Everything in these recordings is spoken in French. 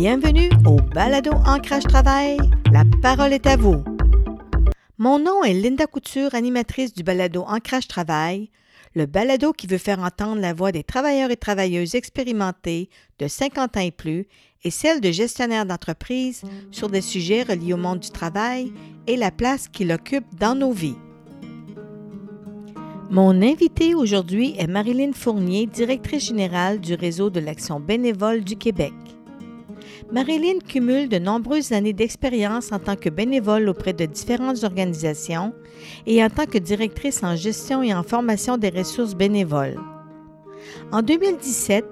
Bienvenue au Balado Ancrage Travail. La parole est à vous. Mon nom est Linda Couture, animatrice du Balado Ancrage Travail, le balado qui veut faire entendre la voix des travailleurs et travailleuses expérimentés de 50 ans et plus et celle de gestionnaires d'entreprises sur des sujets reliés au monde du travail et la place qu'il occupe dans nos vies. Mon invitée aujourd'hui est Marilyn Fournier, directrice générale du réseau de l'action bénévole du Québec. Marilyn cumule de nombreuses années d'expérience en tant que bénévole auprès de différentes organisations et en tant que directrice en gestion et en formation des ressources bénévoles. En 2017,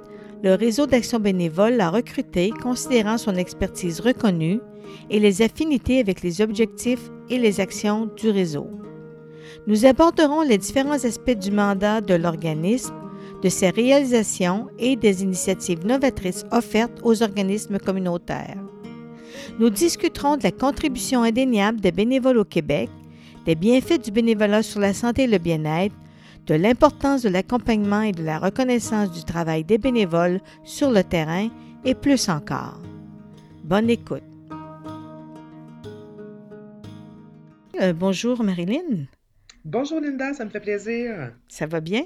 le réseau d'action bénévole l'a recruté considérant son expertise reconnue et les affinités avec les objectifs et les actions du réseau. Nous aborderons les différents aspects du mandat de l'organisme, de ses réalisations et des initiatives novatrices offertes aux organismes communautaires. Nous discuterons de la contribution indéniable des bénévoles au Québec, des bienfaits du bénévolat sur la santé et le bien-être, de l'importance de l'accompagnement et de la reconnaissance du travail des bénévoles sur le terrain et plus encore. Bonne écoute. Euh, bonjour Marilyn. Bonjour Linda, ça me fait plaisir. Ça va bien?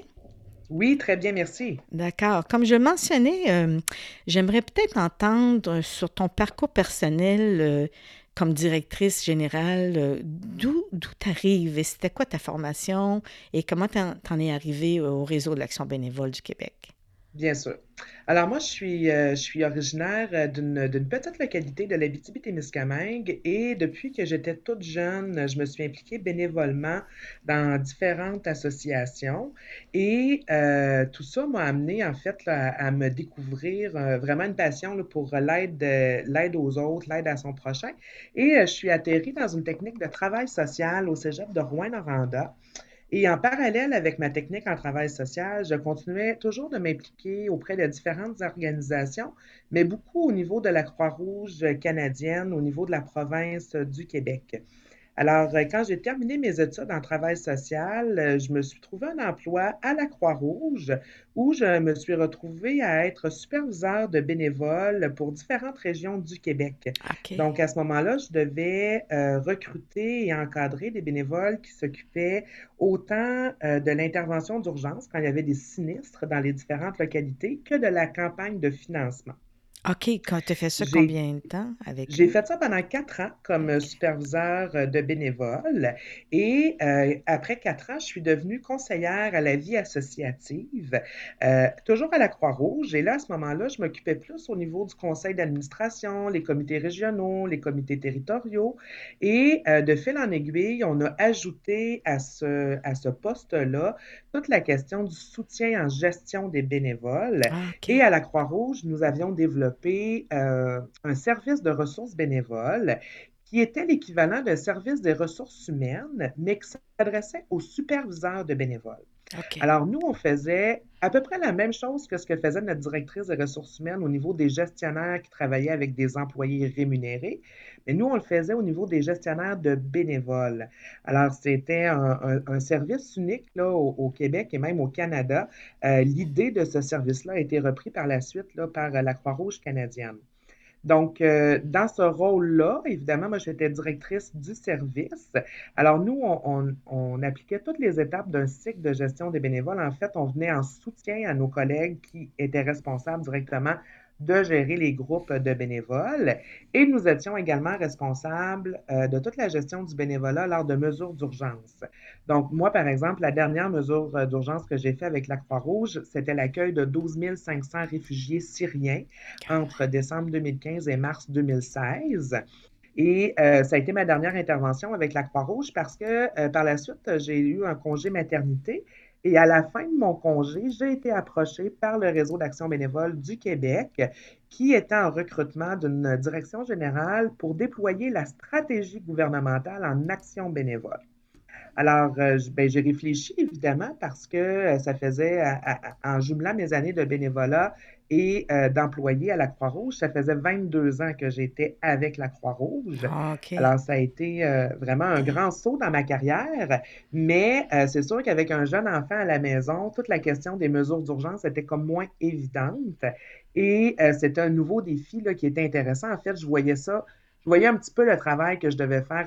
Oui, très bien, merci. D'accord. Comme je mentionnais, euh, j'aimerais peut-être entendre sur ton parcours personnel euh, comme directrice générale, euh, d'où tu arrives et c'était quoi ta formation et comment tu en, es arrivée au réseau de l'action bénévole du Québec? Bien sûr. Alors moi, je suis, euh, originaire euh, d'une, d'une petite localité de l'Abitibi-Témiscamingue et depuis que j'étais toute jeune, je me suis impliquée bénévolement dans différentes associations et euh, tout ça m'a amené en fait à me découvrir vraiment une passion pour l'aide, l'aide aux autres, l'aide à son prochain et je suis atterrie dans une technique de travail social au cégep de Rouen-Noranda. Et en parallèle avec ma technique en travail social, je continuais toujours de m'impliquer auprès de différentes organisations, mais beaucoup au niveau de la Croix-Rouge canadienne, au niveau de la province du Québec. Alors, euh, quand j'ai terminé mes études en travail social, euh, je me suis trouvé un emploi à la Croix-Rouge où je me suis retrouvée à être superviseur de bénévoles pour différentes régions du Québec. Donc, à ce moment-là, je devais euh, recruter et encadrer des bénévoles qui s'occupaient autant de l'intervention d'urgence quand il y avait des sinistres dans les différentes localités que de la campagne de financement. OK, quand tu as fait ça combien de temps avec J'ai fait ça pendant quatre ans comme euh, superviseur euh, de bénévoles et euh, après quatre ans, je suis devenue conseillère à la vie associative, toujours à la Croix-Rouge. Et là, à ce moment-là, je m'occupais plus au niveau du conseil d'administration, les comités régionaux, les comités territoriaux. Et de fil en aiguille, on a ajouté à ce, à ce poste-là toute la question du soutien en gestion des bénévoles. Ah, et à la Croix-Rouge, nous avions développé euh, un service de ressources bénévoles qui était l'équivalent d'un service des ressources humaines, mais qui s'adressait aux superviseurs de bénévoles. Alors, nous, on faisait à peu près la même chose que ce que faisait notre directrice des ressources humaines au niveau des gestionnaires qui travaillaient avec des employés rémunérés, mais nous, on le faisait au niveau des gestionnaires de bénévoles. Alors, c'était un, service unique là, au, Québec et même au Canada. Euh, l'idée de ce service-là a été repris par la suite par la Croix-Rouge canadienne. Donc, euh, dans ce rôle-là, évidemment, moi, j'étais directrice du service. Alors, nous, on, on, appliquait toutes les étapes d'un cycle de gestion des bénévoles. En fait, on venait en soutien à nos collègues qui étaient responsables directement de gérer les groupes de bénévoles et nous étions également responsables euh, de toute la gestion du bénévolat lors de mesures d'urgence. Donc, moi, par exemple, la dernière mesure euh, d'urgence que j'ai faite avec la Croix-Rouge, c'était l'accueil de 12 500 réfugiés syriens entre décembre 2015 et mars 2016. Et euh, ça a été ma dernière intervention avec la Croix-Rouge parce que par la suite, j'ai eu un congé maternité et à la fin de mon congé, j'ai été approchée par le réseau d'action bénévole du Québec qui était en recrutement d'une direction générale pour déployer la stratégie gouvernementale en action bénévole. Alors, euh, ben, j'ai réfléchi évidemment parce que euh, ça faisait, en jumelant mes années de bénévolat et euh, d'employés à la Croix-Rouge. Ça faisait 22 ans que j'étais avec la Croix-Rouge. Ah, Alors, ça a été euh, vraiment un grand saut dans ma carrière, mais euh, c'est sûr qu'avec un jeune enfant à la maison, toute la question des mesures d'urgence était comme moins évidente. Et c'était un nouveau défi là, qui était intéressant. En fait, je voyais ça je voyais un petit peu le travail que je devais faire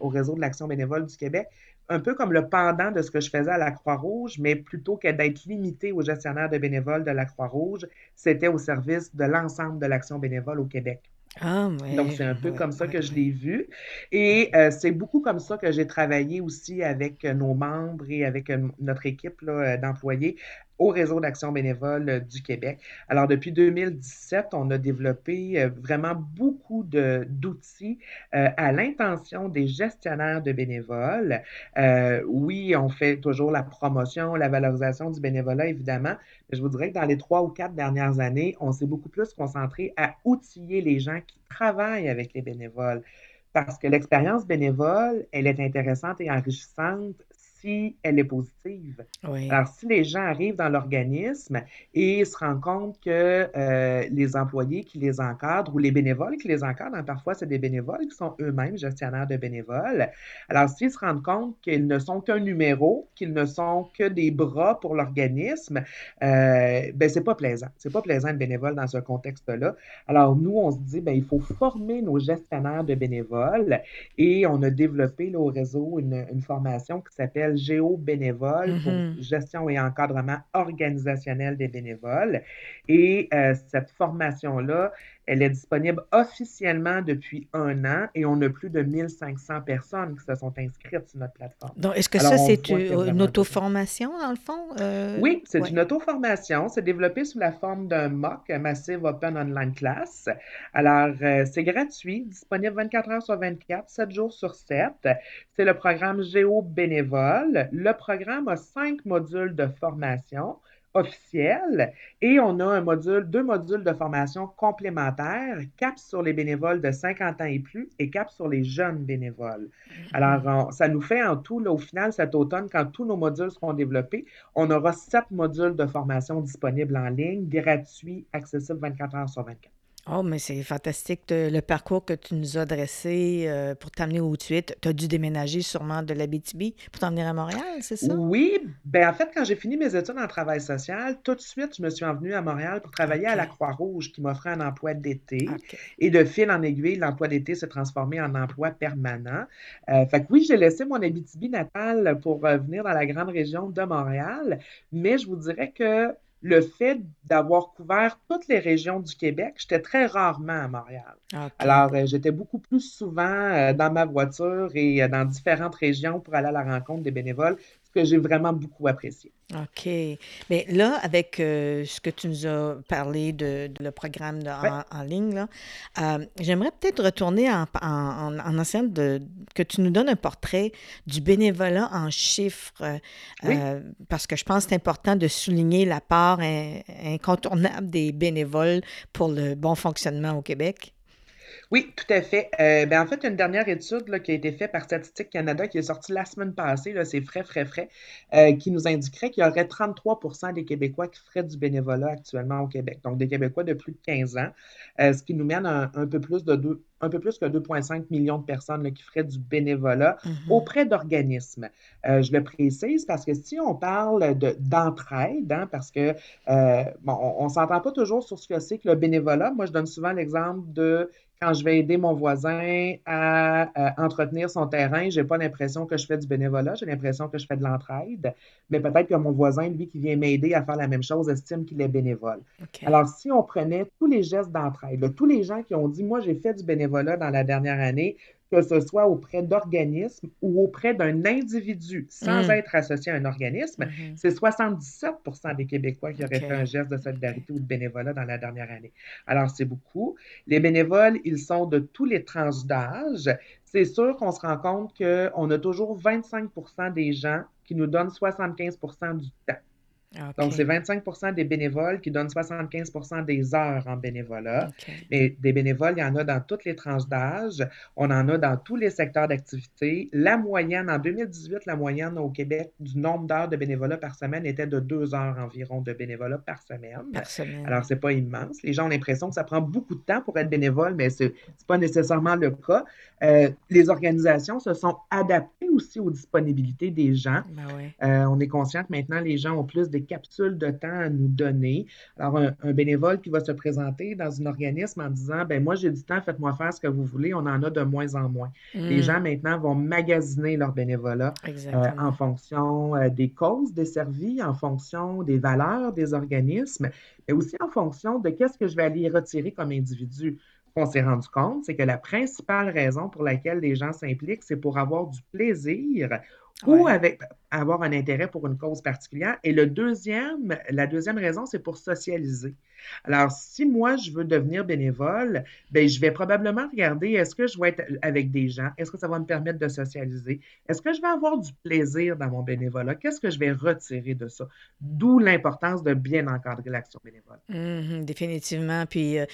au réseau de l'action bénévole du Québec, un peu comme le pendant de ce que je faisais à la Croix-Rouge, mais plutôt que d'être limité aux gestionnaires de bénévoles de la Croix-Rouge, c'était au service de l'ensemble de l'action bénévole au Québec. Ah, Donc, c'est un peu comme ça que je l'ai vu. Et euh, c'est beaucoup comme ça que j'ai travaillé aussi avec nos membres et avec euh, notre équipe d'employés au réseau d'action bénévole euh, du Québec. Alors, depuis 2017, on a développé euh, vraiment beaucoup d'outils euh, à l'intention des gestionnaires de bénévoles. oui, on fait toujours la promotion, la valorisation du bénévolat, évidemment, mais je vous dirais que dans les trois ou quatre dernières années, on s'est beaucoup plus concentré à outiller les gens qui travaillent avec les bénévoles parce que l'expérience bénévole, elle est intéressante et enrichissante si elle est positive. Alors, si les gens arrivent dans l'organisme et se rendent compte que euh, les employés qui les encadrent ou les bénévoles qui les encadrent, hein, parfois c'est des bénévoles qui sont eux-mêmes gestionnaires de bénévoles. Alors, s'ils se rendent compte qu'ils ne sont qu'un numéro, qu'ils ne sont que des bras pour l'organisme, euh, ben c'est pas plaisant. C'est pas plaisant de bénévole dans ce contexte-là. Alors, nous, on se dit, ben il faut former nos gestionnaires de bénévoles et on a développé là, au réseau une, une formation qui s'appelle géo-bénévole pour mm-hmm. gestion et encadrement organisationnel des bénévoles. Et euh, cette formation-là, elle est disponible officiellement depuis un an et on a plus de 1500 personnes qui se sont inscrites sur notre plateforme. Donc, est-ce que ça, c'est une auto-formation, dans le fond? Euh, oui, c'est une auto-formation. C'est développé sous la forme d'un MOOC, Massive Open Online Class. Alors, euh, c'est gratuit, disponible 24 heures sur 24, 7 jours sur 7. C'est le programme Géo Bénévole. Le programme a cinq modules de formation officiel et on a un module, deux modules de formation complémentaires, CAP sur les bénévoles de 50 ans et plus et CAP sur les jeunes bénévoles. Mm-hmm. Alors, ça nous fait en tout, là, au final, cet automne, quand tous nos modules seront développés, on aura sept modules de formation disponibles en ligne, gratuits, accessibles 24 heures sur 24. Oh, mais c'est fantastique le parcours que tu nous as dressé euh, pour t'amener où tu es. Tu as dû déménager sûrement de la BTB pour t'en venir à Montréal, c'est ça? Oui. Ben, en fait, quand j'ai fini mes études en travail social, tout de suite, je me suis envenue à Montréal pour travailler à la Croix-Rouge qui m'offrait un emploi d'été. Et de fil en aiguille, l'emploi d'été s'est transformé en emploi permanent. Euh, fait que oui, j'ai laissé mon Abitibi natal pour euh, venir dans la grande région de Montréal, mais je vous dirais que le fait d'avoir couvert toutes les régions du Québec, j'étais très rarement à Montréal. Alors, euh, j'étais beaucoup plus souvent euh, dans ma voiture et euh, dans différentes régions pour aller à la rencontre des bénévoles, que j'ai vraiment beaucoup apprécié. OK. Mais là, avec euh, ce que tu nous as parlé de, le programme en, ligne, euh, j'aimerais peut-être retourner en, en, en de, que tu nous donnes un portrait du bénévolat en chiffres, euh, parce que je pense que c'est important de souligner la part incontournable des bénévoles pour le bon fonctionnement au Québec. Oui, tout à fait. Euh, ben, en fait, une dernière étude là, qui a été faite par Statistique Canada qui est sortie la semaine passée, c'est frais, frais, frais, euh, qui nous indiquerait qu'il y aurait 33% des Québécois qui feraient du bénévolat actuellement au Québec. Donc, des Québécois de plus de 15 ans, euh, ce qui nous mène à un, peu plus de deux, un peu plus que 2,5 millions de personnes là, qui feraient du bénévolat mm-hmm. auprès d'organismes. je le précise parce que si on parle d'entraide, hein, parce que bon, on ne s'entend pas toujours sur ce que c'est que le bénévolat. Moi, je donne souvent l'exemple de quand je vais aider mon voisin à, entretenir son terrain, j'ai pas l'impression que je fais du bénévolat, j'ai l'impression que je fais de l'entraide, mais peut-être que mon voisin, lui, qui vient m'aider à faire la même chose, estime qu'il est bénévole. Alors, si on prenait tous les gestes d'entraide, tous les gens qui ont dit, moi, j'ai fait du bénévolat dans la dernière année, que ce soit auprès d'organismes ou auprès d'un individu sans mm. être associé à un organisme, mm-hmm. c'est 77% des Québécois qui auraient fait un geste de solidarité ou de bénévolat dans la dernière année. Alors, c'est beaucoup. Les bénévoles, ils sont de tous les tranches d'âge. C'est sûr qu'on se rend compte qu'on a toujours 25% des gens qui nous donnent 75% du temps. Donc, c'est 25% des bénévoles qui donnent 75 des heures en bénévolat. Mais des bénévoles, il y en a dans toutes les tranches d'âge. On en a dans tous les secteurs d'activité. La moyenne, en 2018, la moyenne au Québec du nombre d'heures de bénévolat par semaine était de deux heures environ de bénévolat par semaine. Par semaine. Alors, c'est pas immense. Les gens ont l'impression que ça prend beaucoup de temps pour être bénévole, mais c'est pas nécessairement le cas. Euh, les organisations se sont adaptées aussi aux disponibilités des gens. Ben euh, on est conscient que maintenant, les gens ont plus des capsules de temps à nous donner. Alors, un, bénévole qui va se présenter dans un organisme en disant, ben moi, j'ai du temps, faites-moi faire ce que vous voulez, on en a de moins en moins. Les mm. gens maintenant vont magasiner leur bénévolat euh, en fonction des causes desservies, en fonction des valeurs des organismes, mais aussi en fonction de qu'est-ce que je vais aller retirer comme individu qu'on s'est rendu compte, c'est que la principale raison pour laquelle les gens s'impliquent, c'est pour avoir du plaisir ou avec avoir un intérêt pour une cause particulière. Et le deuxième, la deuxième raison, c'est pour socialiser. Alors, si moi, je veux devenir bénévole, ben, je vais probablement regarder est-ce que je vais être avec des gens, est-ce que ça va me permettre de socialiser, est-ce que je vais avoir du plaisir dans mon bénévolat, qu'est-ce que je vais retirer de ça? D'où l'importance de bien encadrer l'action bénévole. Mmh définitivement. Puis, euh,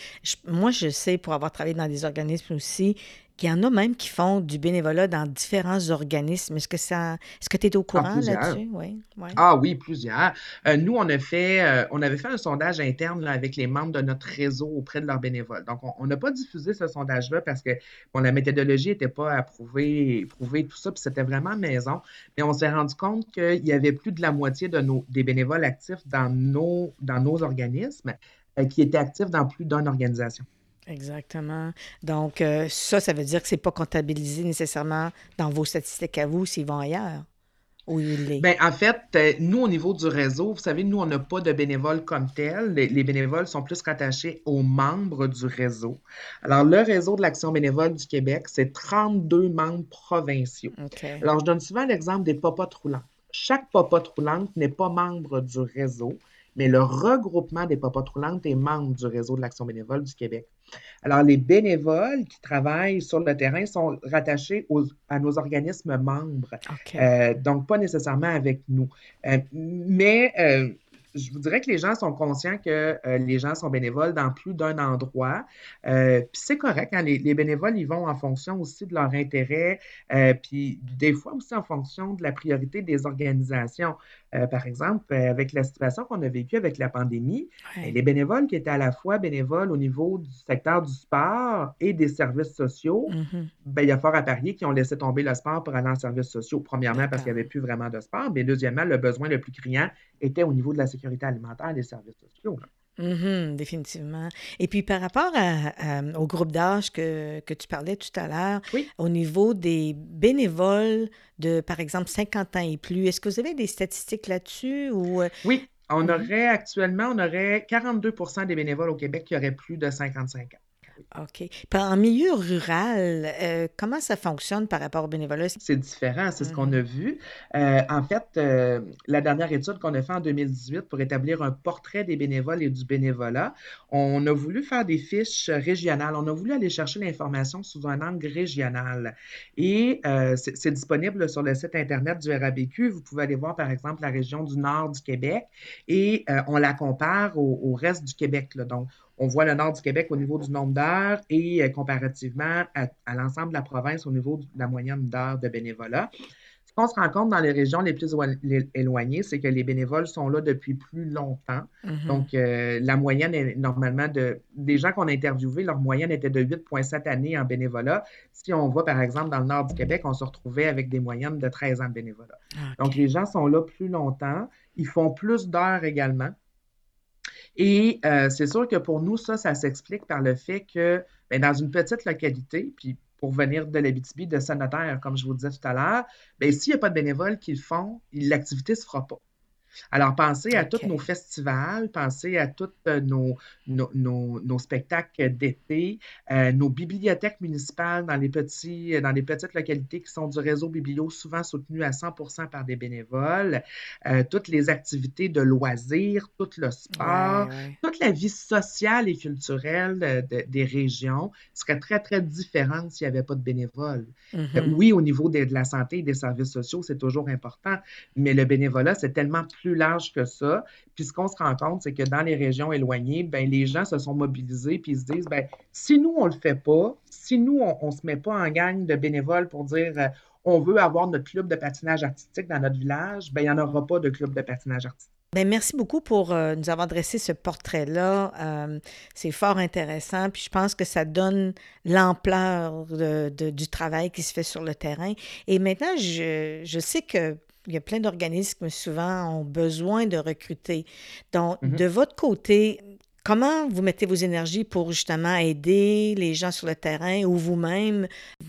moi, je sais, pour avoir travaillé dans des organismes aussi, il y en a même qui font du bénévolat dans différents organismes. Est-ce que ça, est-ce que tu es au ah, courant là-dessus? Oui, Ah oui, plusieurs. Euh, nous, on a fait, euh, on avait fait un sondage interne avec les membres de notre réseau auprès de leurs bénévoles. Donc, on n'a pas diffusé ce sondage-là parce que bon, la méthodologie n'était pas approuvée, prouvée, tout ça, puis c'était vraiment maison. Mais on s'est rendu compte qu'il y avait plus de la moitié de nos, des bénévoles actifs dans nos, dans nos organismes euh, qui étaient actifs dans plus d'une organisation. Exactement. Donc, euh, ça, ça veut dire que ce n'est pas comptabilisé nécessairement dans vos statistiques à vous s'ils vont ailleurs. Il est. Bien, en fait, euh, nous, au niveau du réseau, vous savez, nous, on n'a pas de bénévoles comme tel. Les, bénévoles sont plus rattachés aux membres du réseau. Alors, le réseau de l'Action bénévole du Québec, c'est 32 membres provinciaux. Alors, je donne souvent l'exemple des popotes roulantes. Chaque popote roulante n'est pas membre du réseau, mais le regroupement des popotes roulantes est membre du réseau de l'Action bénévole du Québec. Alors, les bénévoles qui travaillent sur le terrain sont rattachés à nos organismes membres, euh, donc pas nécessairement avec nous. Euh, mais euh, je vous dirais que les gens sont conscients que les gens sont bénévoles dans plus d'un endroit. puis c'est correct, hein, les, les, bénévoles, ils vont en fonction aussi de leur intérêt, puis des fois aussi en fonction de la priorité des organisations. Euh, par exemple, euh, avec la situation qu'on a vécue avec la pandémie, ben, les bénévoles qui étaient à la fois bénévoles au niveau du secteur du sport et des services sociaux, mm-hmm. ben, il y a fort à parier qui ont laissé tomber le sport pour aller en services sociaux. Premièrement, parce qu'il n'y avait plus vraiment de sport, mais deuxièmement, le besoin le plus criant était au niveau de la sécurité alimentaire et des services sociaux. Mhm, définitivement. Et puis par rapport au groupe d'âge que, que, tu parlais tout à l'heure, au niveau des bénévoles de, par exemple, 50 ans et plus, est-ce que vous avez des statistiques là-dessus? Ou... Euh? Oui, on mhm. aurait actuellement, on aurait 42% des bénévoles au Québec qui auraient plus de 55 ans. OK. en milieu rural, euh, comment ça fonctionne par rapport au bénévolat? C'est différent, c'est ce qu'on mm-hmm. a vu. Euh, en fait, euh, la dernière étude qu'on a faite en 2018 pour établir un portrait des bénévoles et du bénévolat, on a voulu faire des fiches régionales. On a voulu aller chercher l'information sous un angle régional. Et c'est disponible sur le site Internet du RABQ. Vous pouvez aller voir, par exemple, la région du nord du Québec et on la compare au, reste du Québec. Là. Donc, on voit le nord du Québec au niveau du nombre d'heures et euh, comparativement à, l'ensemble de la province au niveau de la moyenne d'heures de bénévolat. Ce qu'on se rend compte dans les régions les plus éloignées, c'est que les bénévoles sont là depuis plus longtemps. Mm-hmm. Donc, euh, la moyenne est normalement de. Des gens qu'on a interviewés, leur moyenne était de 8,7 années en bénévolat. Si on voit, par exemple, dans le nord du Québec, on se retrouvait avec des moyennes de 13 ans de bénévolat. Donc, les gens sont là plus longtemps. Ils font plus d'heures également. Et euh, c'est sûr que pour nous, ça, ça s'explique par le fait que ben, dans une petite localité, puis pour venir de l'Abitibi, de Sanitaire, comme je vous disais tout à l'heure, ben, s'il n'y a pas de bénévoles qui le font, l'activité ne se fera pas. Alors, pensez à tous nos festivals, pensez à tous euh, nos, nos, spectacles d'été, euh, nos bibliothèques municipales dans les, petits, dans les petites localités qui sont du réseau Biblio, souvent soutenues à 100 par des bénévoles, euh, toutes les activités de loisirs, tout le sport, toute la vie sociale et culturelle des régions serait très, très différente s'il n'y avait pas de bénévoles. Mm-hmm. oui, au niveau de, de, la santé et des services sociaux, c'est toujours important, mais le bénévolat, c'est tellement plus plus large que ça. Puis ce qu'on se rend compte, c'est que dans les régions éloignées, ben, les gens se sont mobilisés puis ils se disent, ben, si nous, on ne le fait pas, si nous, on ne se met pas en gang de bénévoles pour dire euh, on veut avoir notre club de patinage artistique dans notre village, ben, il n'y en aura pas de club de patinage artistique. Bien, merci beaucoup pour euh, nous avoir dressé ce portrait-là. Euh, c'est fort intéressant, puis je pense que ça donne l'ampleur du travail qui se fait sur le terrain. Et maintenant, je, je sais que il y a plein d'organismes souvent ont besoin de recruter. Donc, mm-hmm. de votre côté, comment vous mettez vos énergies pour justement aider les gens sur le terrain ou vous-même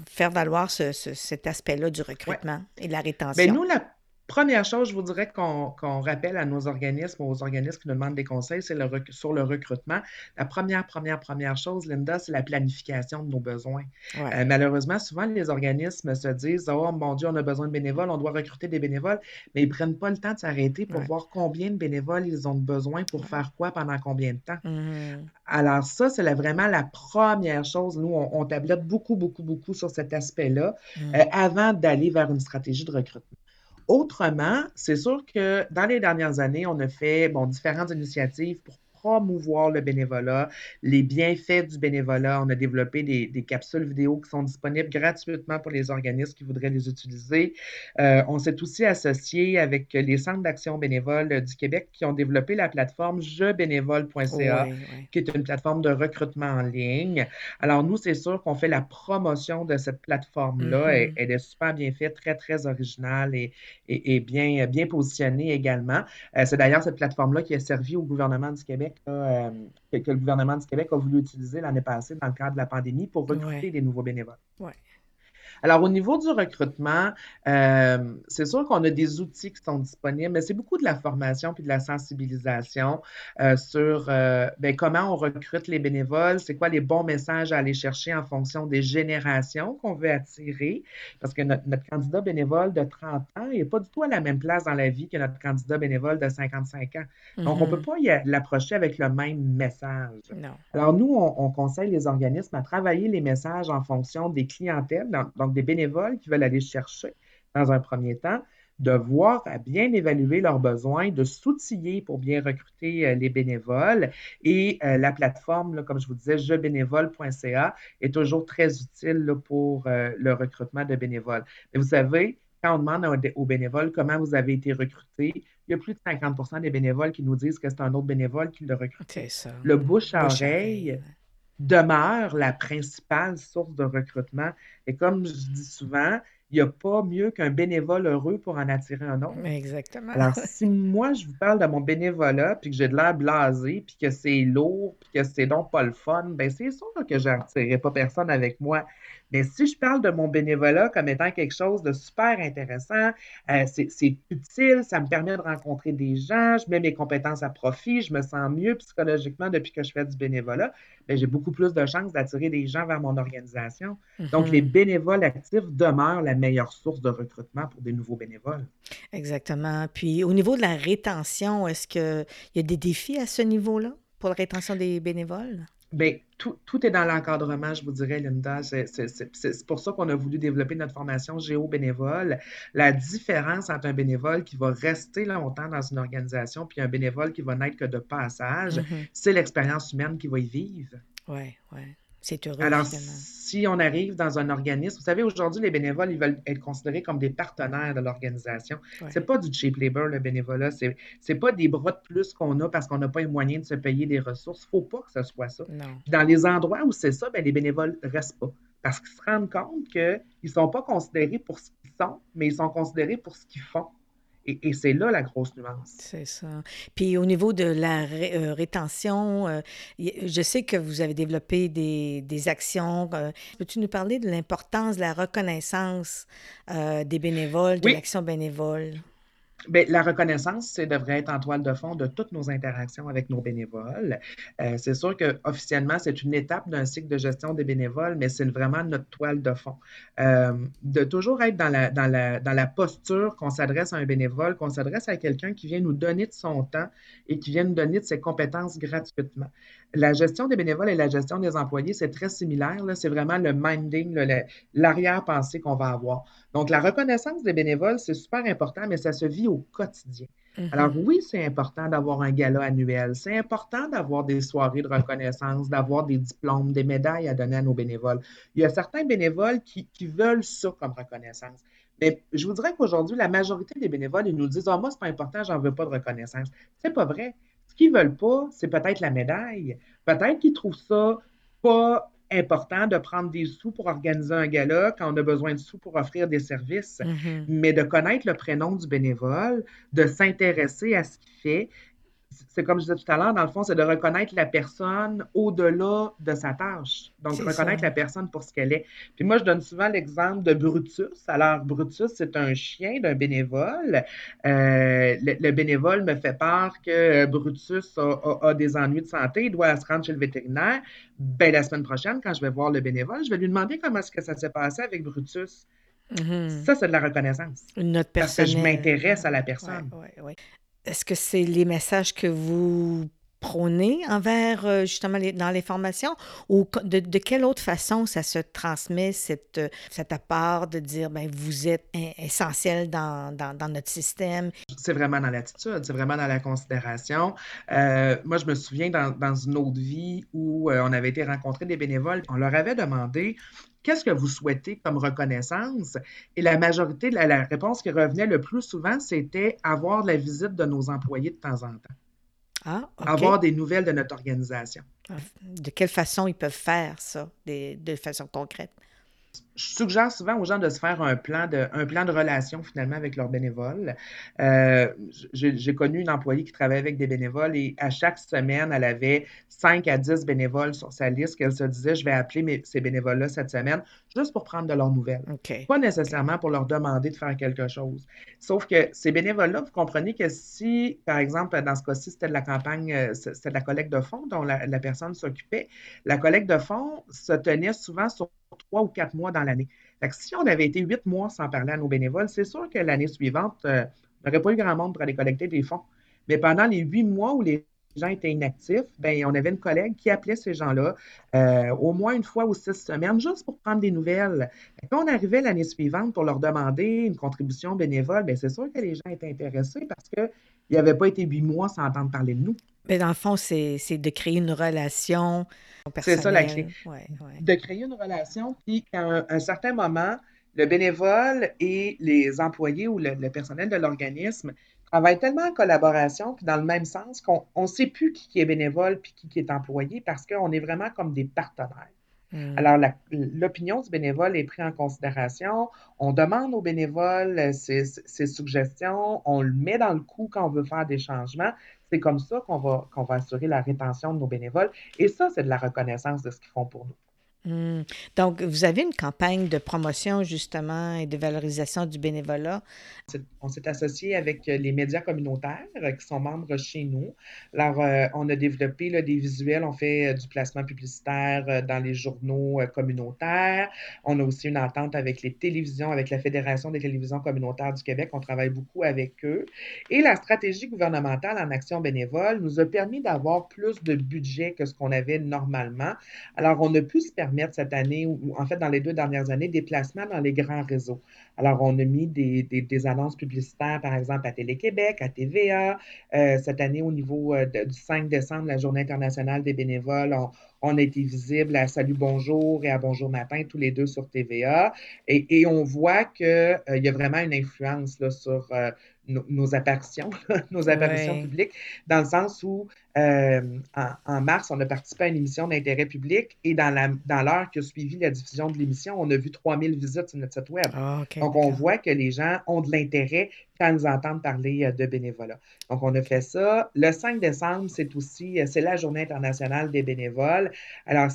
faire valoir cet aspect-là du recrutement et de la ben, rétention? Bien, nous, la Première chose, je vous dirais qu'on rappelle à nos organismes, aux organismes qui nous demandent des conseils, c'est le sur le recrutement. La première, première, première chose, Linda, c'est la planification de nos besoins. Euh, malheureusement, souvent, les organismes se disent Oh mon Dieu, on a besoin de bénévoles, on doit recruter des bénévoles, mais ils ne prennent pas le temps de s'arrêter pour voir combien de bénévoles ils ont besoin pour faire quoi pendant combien de temps. Mmh. Alors, ça, c'est vraiment la première chose. Nous, on, on, tablette beaucoup, beaucoup, beaucoup sur cet aspect-là mmh. euh, avant d'aller vers une stratégie de recrutement. Autrement, c'est sûr que dans les dernières années, on a fait différentes initiatives pour promouvoir le bénévolat, les bienfaits du bénévolat. On a développé des, capsules vidéo qui sont disponibles gratuitement pour les organismes qui voudraient les utiliser. Euh, on s'est aussi associé avec les centres d'action bénévole du Québec qui ont développé la plateforme jebénévole.ca, qui est une plateforme de recrutement en ligne. Alors, nous, c'est sûr qu'on fait la promotion de cette plateforme-là. Mm-hmm. elle, est super bien faite, très, très originale et, et, bien, bien positionnée également. Euh, c'est d'ailleurs cette plateforme-là qui a servi au gouvernement du Québec euh, que, le gouvernement du Québec a voulu utiliser l'année passée dans le cadre de la pandémie pour recruter des nouveaux bénévoles. Alors, au niveau du recrutement, euh, c'est sûr qu'on a des outils qui sont disponibles, mais c'est beaucoup de la formation puis de la sensibilisation euh, sur euh, ben, comment on recrute les bénévoles, c'est quoi les bons messages à aller chercher en fonction des générations qu'on veut attirer, parce que notre, candidat bénévole de 30 ans n'est pas du tout à la même place dans la vie que notre candidat bénévole de 55 ans. Donc, on ne peut mm-hmm. pas l'approcher avec le même message. Alors, nous, on, conseille les organismes à travailler les messages en fonction des clientèles, donc des bénévoles qui veulent aller chercher dans un premier temps, de voir à bien évaluer leurs besoins, de s'outiller pour bien recruter euh, les bénévoles. Et euh, la plateforme, comme je vous disais, jebénévole.ca est toujours très utile pour euh, le recrutement de bénévoles. Mais vous savez, quand on demande aux bénévoles comment vous avez été recruté, il y a plus de 50% des bénévoles qui nous disent que c'est un autre bénévole qui l'a recruté. Le bouche à oreille demeure la principale source de recrutement. Et comme je dis souvent, il n'y a pas mieux qu'un bénévole heureux pour en attirer un autre. Exactement. Alors, si moi, je vous parle de mon bénévolat, puis que j'ai de l'air blasé, puis que c'est lourd, puis que c'est donc pas le fun, ben c'est sûr que je n'attirerai pas personne avec moi. Mais si je parle de mon bénévolat comme étant quelque chose de super intéressant, euh, c'est utile, ça me permet de rencontrer des gens, je mets mes compétences à profit, je me sens mieux psychologiquement depuis que je fais du bénévolat, ben, j'ai beaucoup plus de chances d'attirer des gens vers mon organisation. Donc, les bénévoles actifs demeurent la meilleure source de recrutement pour des nouveaux bénévoles. Exactement. Puis, au niveau de la rétention, est-ce qu'il y a des défis à ce niveau-là pour la rétention des bénévoles? Bien, tout, est dans l'encadrement, je vous dirais, Linda. C'est pour ça qu'on a voulu développer notre formation géo-bénévole. La différence entre un bénévole qui va rester longtemps dans une organisation puis un bénévole qui va n'être que de passage, mm-hmm. c'est l'expérience humaine qu'il va y vivre. Oui, oui. C'est heureux. Alors, si on arrive dans un organisme, vous savez, aujourd'hui, les bénévoles, ils veulent être considérés comme des partenaires de l'organisation. Ce C'est pas du cheap labor, le bénévolat. C'est, c'est pas des bras de plus qu'on a parce qu'on n'a pas les moyens de se payer des ressources. Faut pas que ce soit ça. Dans les endroits où c'est ça, ben, les bénévoles restent pas. Parce qu'ils se rendent compte qu'ils ne sont pas considérés pour ce qu'ils sont, mais ils sont considérés pour ce qu'ils font. Et, c'est là la grosse nuance. C'est ça. Puis au niveau de la euh, rétention, euh, je sais que vous avez développé des, des actions. Euh, peux-tu nous parler de l'importance de la reconnaissance des bénévoles, de l'action bénévole? Bien, la reconnaissance, c'est devrait être en toile de fond de toutes nos interactions avec nos bénévoles. Euh, c'est sûr qu'officiellement, c'est une étape d'un cycle de gestion des bénévoles, mais c'est vraiment notre toile de fond. Euh, de toujours être dans la posture qu'on s'adresse à un bénévole, qu'on s'adresse à quelqu'un qui vient nous donner de son temps et qui vient nous donner de ses compétences gratuitement. La gestion des bénévoles et la gestion des employés, c'est très similaire. C'est vraiment le minding, l'arrière-pensée qu'on va avoir. Donc, la reconnaissance des bénévoles, c'est super important, mais ça se vit au quotidien. Alors Mhm. oui, c'est important d'avoir un gala annuel. C'est important d'avoir des soirées de reconnaissance, d'avoir des diplômes, des médailles à donner à nos bénévoles. Il y a certains bénévoles qui, qui veulent ça comme reconnaissance. Mais je vous dirais qu'aujourd'hui, la majorité des bénévoles, ils nous disent, Ah, moi, c'est pas important, j'en veux pas de reconnaissance. C'est pas vrai. Ce qu'ils veulent pas, c'est peut-être la médaille. Peut-être qu'ils trouvent ça pas important de prendre des sous pour organiser un gala quand on a besoin de sous pour offrir des services, Mhm. mais de connaître le prénom du bénévole, de s'intéresser à ce qu'il fait, c'est comme je disais tout à l'heure, dans le fond, c'est de reconnaître la personne au-delà de sa tâche. Donc, ça. reconnaître la personne pour ce qu'elle est. Puis moi, je donne souvent l'exemple de Brutus. Alors, Brutus, c'est un chien d'un bénévole. Euh, le, le, bénévole me fait part que Brutus a, a, a, des ennuis de santé, il doit se rendre chez le vétérinaire. Ben, la semaine prochaine, quand je vais voir le bénévole, je vais lui demander comment est-ce que ça s'est passé avec Brutus. Mhm. Ça, c'est de la reconnaissance. Une note Parce que je personnelle. m'intéresse à la personne. Ouais, ouais, ouais. Est-ce que c'est les messages que vous prônez envers euh, justement les, dans les formations ou de, quelle autre façon ça se transmet cette, euh, cet apport de dire ben vous êtes essentiel dans, dans, notre système? C'est vraiment dans l'attitude, c'est vraiment dans la considération. Euh, moi, je me souviens dans, dans une autre vie où on avait été rencontrer des bénévoles, on leur avait demandé qu'est-ce que vous souhaitez comme reconnaissance? Et la majorité, la, la réponse qui revenait le plus souvent, c'était avoir la visite de nos employés de temps en temps. Ah. Avoir des nouvelles de notre organisation. De quelle façon ils peuvent faire ça, des- de façon concrète? Je suggère souvent aux gens de se faire un plan de, un plan de relation finalement avec leurs bénévoles. Euh, j'ai connu une employée qui travaillait avec des bénévoles et à chaque semaine, elle avait 5 à 10 bénévoles sur sa liste qu'elle se disait, je vais appeler mes- ces bénévoles-là cette semaine juste pour prendre de leurs nouvelles. OK. Pas nécessairement pour leur demander de faire quelque chose. Sauf que ces bénévoles-là, vous comprenez que si, par exemple, dans ce cas-ci, c'était de la campagne, euh, c'était de la collecte de fonds dont la, la personne s'occupait, la collecte de fonds se tenait souvent sur trois ou quatre mois dans l'année. Si on avait été huit mois sans parler à nos bénévoles, c'est sûr que l'année suivante, euh, on n'aurait pas eu grand monde pour aller collecter des fonds. Mais pendant les huit mois où les gens étaient inactifs, ben, on avait une collègue qui appelait ces gens-là euh, au moins une fois ou six semaines juste pour prendre des nouvelles. Quand on arrivait l'année suivante pour leur demander une contribution bénévole, ben, c'est sûr que les gens étaient intéressés parce qu'ils n'avaient pas été huit mois sans entendre parler de nous. Mais dans le fond, c'est de créer une relation C'est ça la clé. Ouais, ouais. de créer une relation, puis qu'à un, un certain moment, le bénévole et les employés ou le, le personnel de l'organisme travaillent tellement en collaboration, puis dans le même sens qu'on ne sait plus qui, qui est bénévole puis qui, qui est employé parce qu'on est vraiment comme des partenaires. Hmm. Alors, l'opinion du bénévole est prise en considération. On demande au bénévole euh, ses, ses suggestions. On le met dans le coup quand on veut faire des changements. C'est comme ça qu'on va, qu'on va assurer la rétention de nos bénévoles. Et ça, c'est de la reconnaissance de ce qu'ils font pour nous. Hmm. Donc, vous avez une campagne de promotion justement et de valorisation du bénévolat. On s'est associé avec euh, les médias communautaires euh, qui sont membres chez nous. Alors, euh, on a développé là, des visuels, on fait du placement publicitaire dans les journaux communautaires. On a aussi une entente avec les télévisions, avec la Fédération des télévisions communautaires du Québec. On travaille beaucoup avec eux. Et la stratégie gouvernementale en action bénévole nous a permis d'avoir plus de budget que ce qu'on avait normalement. Alors, on a pu se permettre cette année, ou en fait dans les deux dernières années, des placements dans les grands réseaux. Alors, on a mis des, annonces publicitaires, par exemple, à Télé-Québec, à TVA. Euh, cette année, au niveau euh, du 5 décembre, la Journée internationale des bénévoles, on, on a été visible à Salut Bonjour et à Bonjour Matin, tous les deux sur TVA. Et, on voit qu'il y a vraiment une influence là, sur euh, nos, nos apparitions, nos apparitions Ouais. publiques, dans le sens où euh, en, en mars, on a participé à une émission d'intérêt public et dans l'heure qui a suivi la diffusion de l'émission, on a vu 3000 visites sur notre site web. Ah, Donc, on voit que les gens ont de l'intérêt quand ils entendent parler euh, de bénévolat. Donc, on a fait ça. Le 5 décembre, c'est aussi, euh, c'est la Journée internationale des bénévoles. Alors,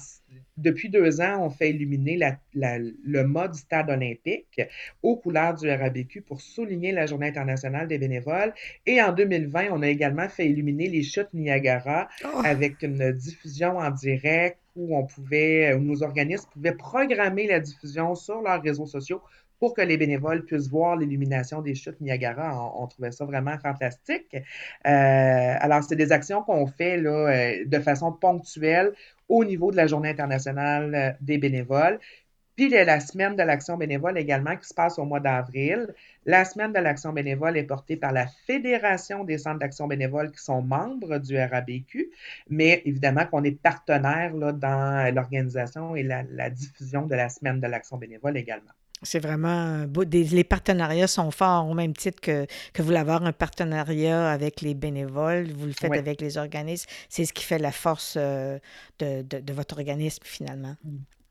depuis deux ans, on fait illuminer la- la- le du stade olympique aux couleurs du RABQ pour souligner la Journée internationale des bénévoles. Et en 2020, on a également fait illuminer les chutes Niagara Oh, avec une diffusion en direct où on pouvait, où nos organismes pouvaient programmer la diffusion sur leurs réseaux sociaux pour que les bénévoles puissent voir l'illumination des chutes Niagara. On, on trouvait ça vraiment fantastique. Euh, alors, c'est des actions qu'on fait là, euh, de façon ponctuelle au niveau de la Journée internationale euh, des bénévoles. Puis il y a la semaine de l'action bénévole également qui se passe au mois d'avril. La semaine de l'action bénévole est portée par la Fédération des centres d'action bénévole qui sont membres du RABQ, mais évidemment qu'on est partenaire dans l'organisation et la, la diffusion de la semaine de l'action bénévole également. C'est vraiment beau. les partenariats sont forts au même titre que, que vous l'avoir un partenariat avec les bénévoles, vous le faites avec les organismes. C'est ce qui fait la force euh, de, de, votre organisme finalement.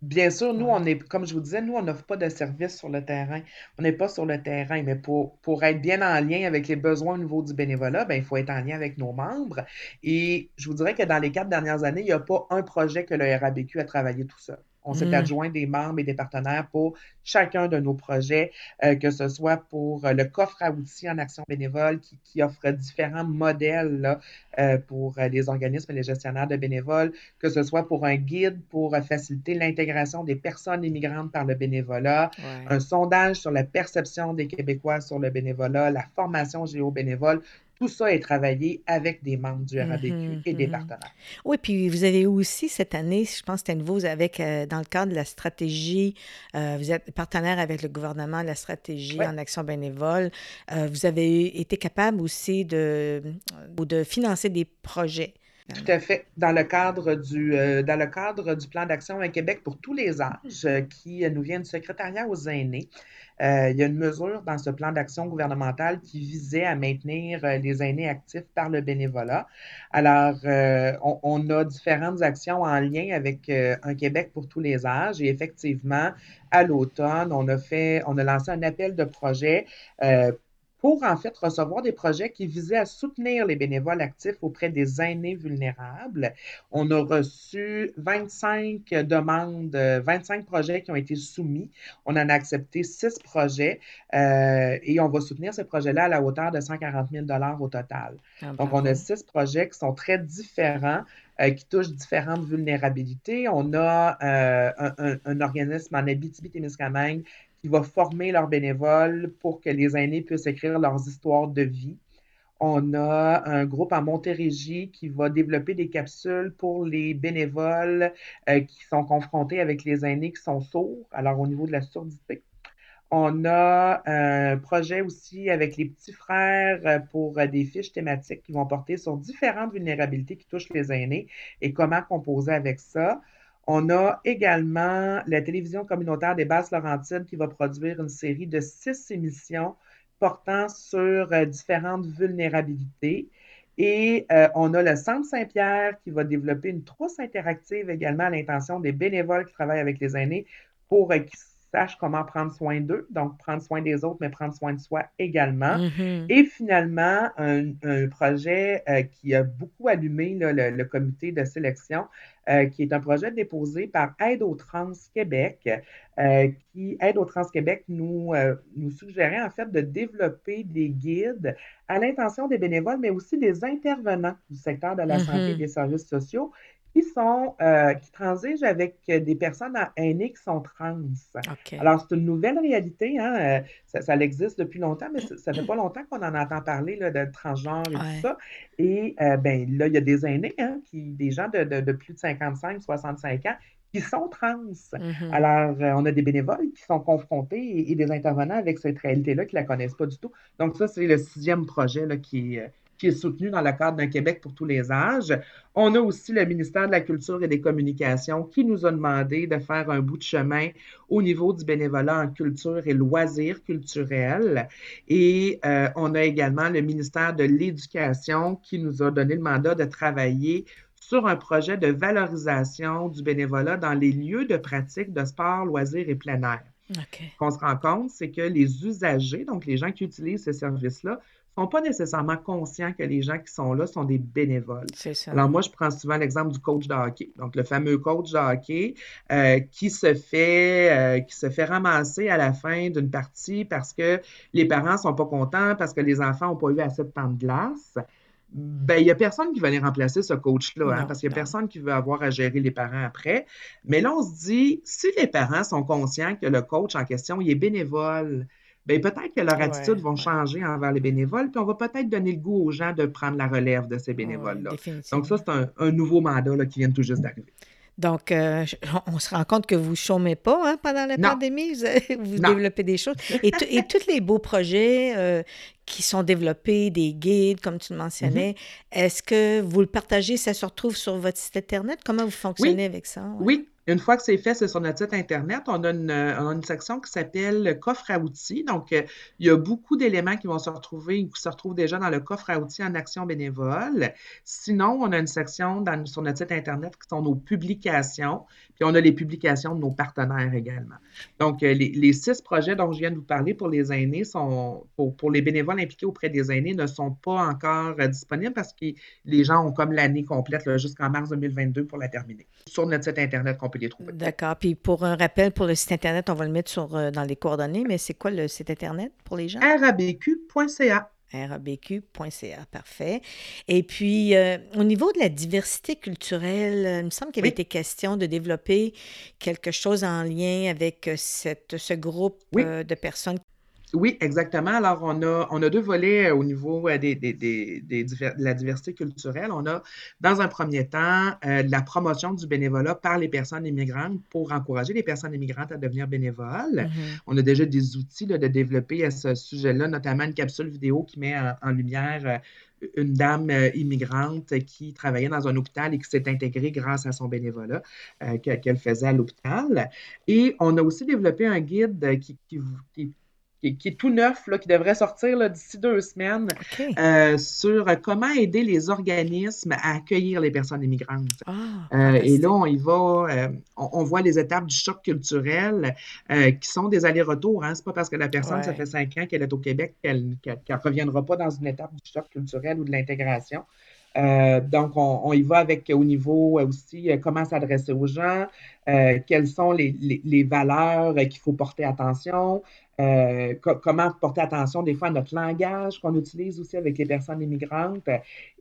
Bien sûr, nous, on est, comme je vous disais, nous, on n'offre pas de service sur le terrain. On n'est pas sur le terrain, mais pour, pour être bien en lien avec les besoins au niveau du bénévolat, ben, il faut être en lien avec nos membres. Et je vous dirais que dans les quatre dernières années, il n'y a pas un projet que le RABQ a travaillé tout seul. On s'est mm. adjoint des membres et des partenaires pour chacun de nos projets, euh, que ce soit pour euh, le coffre à outils en action bénévole qui, offre différents modèles là, euh, pour les organismes et les gestionnaires de bénévoles, que ce soit pour un guide pour faciliter l'intégration des personnes immigrantes par le bénévolat, un sondage sur la perception des Québécois sur le bénévolat, la formation géo-bénévole. Tout ça est travaillé avec des membres du RABQ mhm, et des mhm. partenaires. Oui, puis vous avez aussi cette année, je pense que c'était nouveau, avec, euh, dans le cadre de la stratégie, euh, vous êtes partenaire avec le gouvernement de la stratégie en action bénévole. Euh, vous avez été capable aussi de, de financer des projets. Tout à fait. Dans le cadre du, dans le cadre du plan d'action à Québec pour tous les âges qui nous vient du secrétariat aux aînés, euh, il y a une mesure dans ce plan d'action gouvernemental qui visait à maintenir euh, les aînés actifs par le bénévolat. Alors, euh, on, a différentes actions en lien avec un Québec pour tous les âges et effectivement, à l'automne, on a fait, on a lancé un appel de projet pour en fait recevoir des projets qui visaient à soutenir les bénévoles actifs auprès des aînés vulnérables. On a reçu 25 demandes, 25 projets qui ont été soumis. On en a accepté 6 projets euh, et on va soutenir ces projets-là à la hauteur de 140 000 au total. Ah, Donc, on a 6 projets qui sont très différents. Euh, qui touchent différentes vulnérabilités. On a euh, un, un, organisme en Abitibi-Témiscamingue va former leurs bénévoles pour que les aînés puissent écrire leurs histoires de vie. On a un groupe en Montérégie qui va développer des capsules pour les bénévoles euh, qui sont confrontés avec les aînés qui sont sourds, alors au niveau de la surdité. On a un projet aussi avec les petits frères euh, pour euh, des fiches thématiques qui vont porter sur différentes vulnérabilités qui touchent les aînés et comment composer avec ça. On a également la télévision communautaire des Basses-Laurentides qui va produire une série de six émissions portant sur euh, différentes vulnérabilités. Et euh, on a le Centre Saint-Pierre qui va développer une trousse interactive également à l'intention des bénévoles qui travaillent avec les aînés pour euh, sachent comment prendre soin d'eux, donc prendre soin des autres, mais prendre soin de soi également. Mm-hmm. Et finalement, un, projet qui a beaucoup allumé le, comité de sélection, euh, qui est un projet déposé par Aide aux Trans Québec, euh, qui Aide aux Trans Québec nous, euh, nous suggérait en fait de développer des guides à l'intention des bénévoles, mais aussi des intervenants du secteur de la santé et mm-hmm. des services sociaux qui sont qui transigent avec des personnes aînées qui sont trans. Alors, c'est une nouvelle réalité, hein? ça, existe depuis longtemps, mais ça ne fait pas longtemps qu'on en entend parler là, de transgenre et tout ça. Et ben là, il y a des aînés, hein, qui, des gens de, de, de plus de 55, 65 ans qui sont trans. Mm-hmm. Alors, euh, on a des bénévoles qui sont confrontés et, des intervenants avec cette réalité-là qui ne la connaissent pas du tout. Donc, ça, c'est le sixième projet là, qui, euh, qui est soutenu dans le cadre d'un Québec pour tous les âges. On a aussi le ministère de la Culture et des Communications qui nous a demandé de faire un bout de chemin au niveau du bénévolat en culture et loisirs culturels. Et euh, on a également le ministère de l'Éducation qui nous a donné le mandat de travailler sur un projet de valorisation du bénévolat dans les lieux de pratique de sport, loisirs et plein air. Ce qu'on se rend compte, c'est que les usagers, donc les gens qui utilisent ces services-là, ne sont pas nécessairement conscients que les gens qui sont là sont des bénévoles. Ça. Alors moi, je prends souvent l'exemple du coach de hockey. Donc le fameux coach de hockey euh, qui se fait euh, qui se fait ramasser à la fin d'une partie parce que les parents sont pas contents, parce que les enfants n'ont pas eu assez de temps de glace ben, il n'y a personne qui va aller remplacer ce coach-là, hein, parce qu'il n'y a personne qui veut avoir à gérer les parents après. Mais là, on se dit, si les parents sont conscients que le coach en question, il est bénévole, ben, peut-être que leur attitude va changer envers les bénévoles, puis on va peut-être donner le goût aux gens de prendre la relève de ces bénévoles-là. Donc, ça, c'est un, nouveau mandat qui vient tout juste d'arriver. Donc, euh, on se rend compte que vous ne chômez pas hein, pendant la pandémie, vous, développez des choses. Et, et tous les beaux projets euh, qui sont développés, des guides, comme tu le mentionnais, mm-hmm. est-ce que vous le partagez, ça se retrouve sur votre site Internet? Comment vous fonctionnez avec ça? Oui, une fois que c'est fait, c'est sur notre site Internet. On a une, une section qui s'appelle coffre à outils. Donc, euh, il y a beaucoup d'éléments qui vont se retrouver ou qui se retrouvent déjà dans le coffre à outils en action bénévole. Sinon, on a une section sur notre site Internet qui sont nos publications. Puis, on a les publications de nos partenaires également. Donc, euh, les, six projets dont je viens de vous parler pour les aînés sont, pour, les bénévoles impliqués auprès des aînés, ne sont pas encore euh, disponibles parce que les gens ont comme l'année complète jusqu'en mars 2022 pour la terminer. Sur notre site Internet qu'on peut les trouver. D'accord. Puis pour un rappel, pour le site Internet, on va le mettre sur, euh, dans les coordonnées, mais c'est quoi le site Internet pour les gens? rabq.ca rabq.ca, parfait. Et puis, euh, au niveau de la diversité culturelle, il me semble qu'il avait été question de développer quelque chose en lien avec cette, ce groupe de personnes oui, exactement. Alors, on a, on a deux volets euh, au niveau euh, des, des, des, de la diversité culturelle. On a, dans un premier temps, euh, la promotion du bénévolat par les personnes immigrantes pour encourager les personnes immigrantes à devenir bénévoles. Mm-hmm. On a déjà des outils de développer à ce sujet-là, notamment une capsule vidéo qui met en, lumière une dame immigrante qui travaillait dans un hôpital et qui s'est intégrée grâce à son bénévolat qu'elle faisait à l'hôpital. Et on a aussi développé un guide qui, qui, qui qui, est tout neuf, là, qui devrait sortir d'ici deux semaines, euh, sur comment aider les organismes à accueillir les personnes immigrantes. Ah, euh, et là, on y va, euh, on, voit les étapes du choc culturel qui sont des allers-retours. Hein. Ce n'est pas parce que la personne, ça fait cinq ans qu'elle est au Québec qu'elle ne reviendra pas dans une étape du choc culturel ou de l'intégration. donc, on, y va avec au niveau aussi comment s'adresser aux gens, quelles sont les, les valeurs qu'il faut porter attention, euh, comment porter attention des fois à notre langage qu'on utilise aussi avec les personnes immigrantes.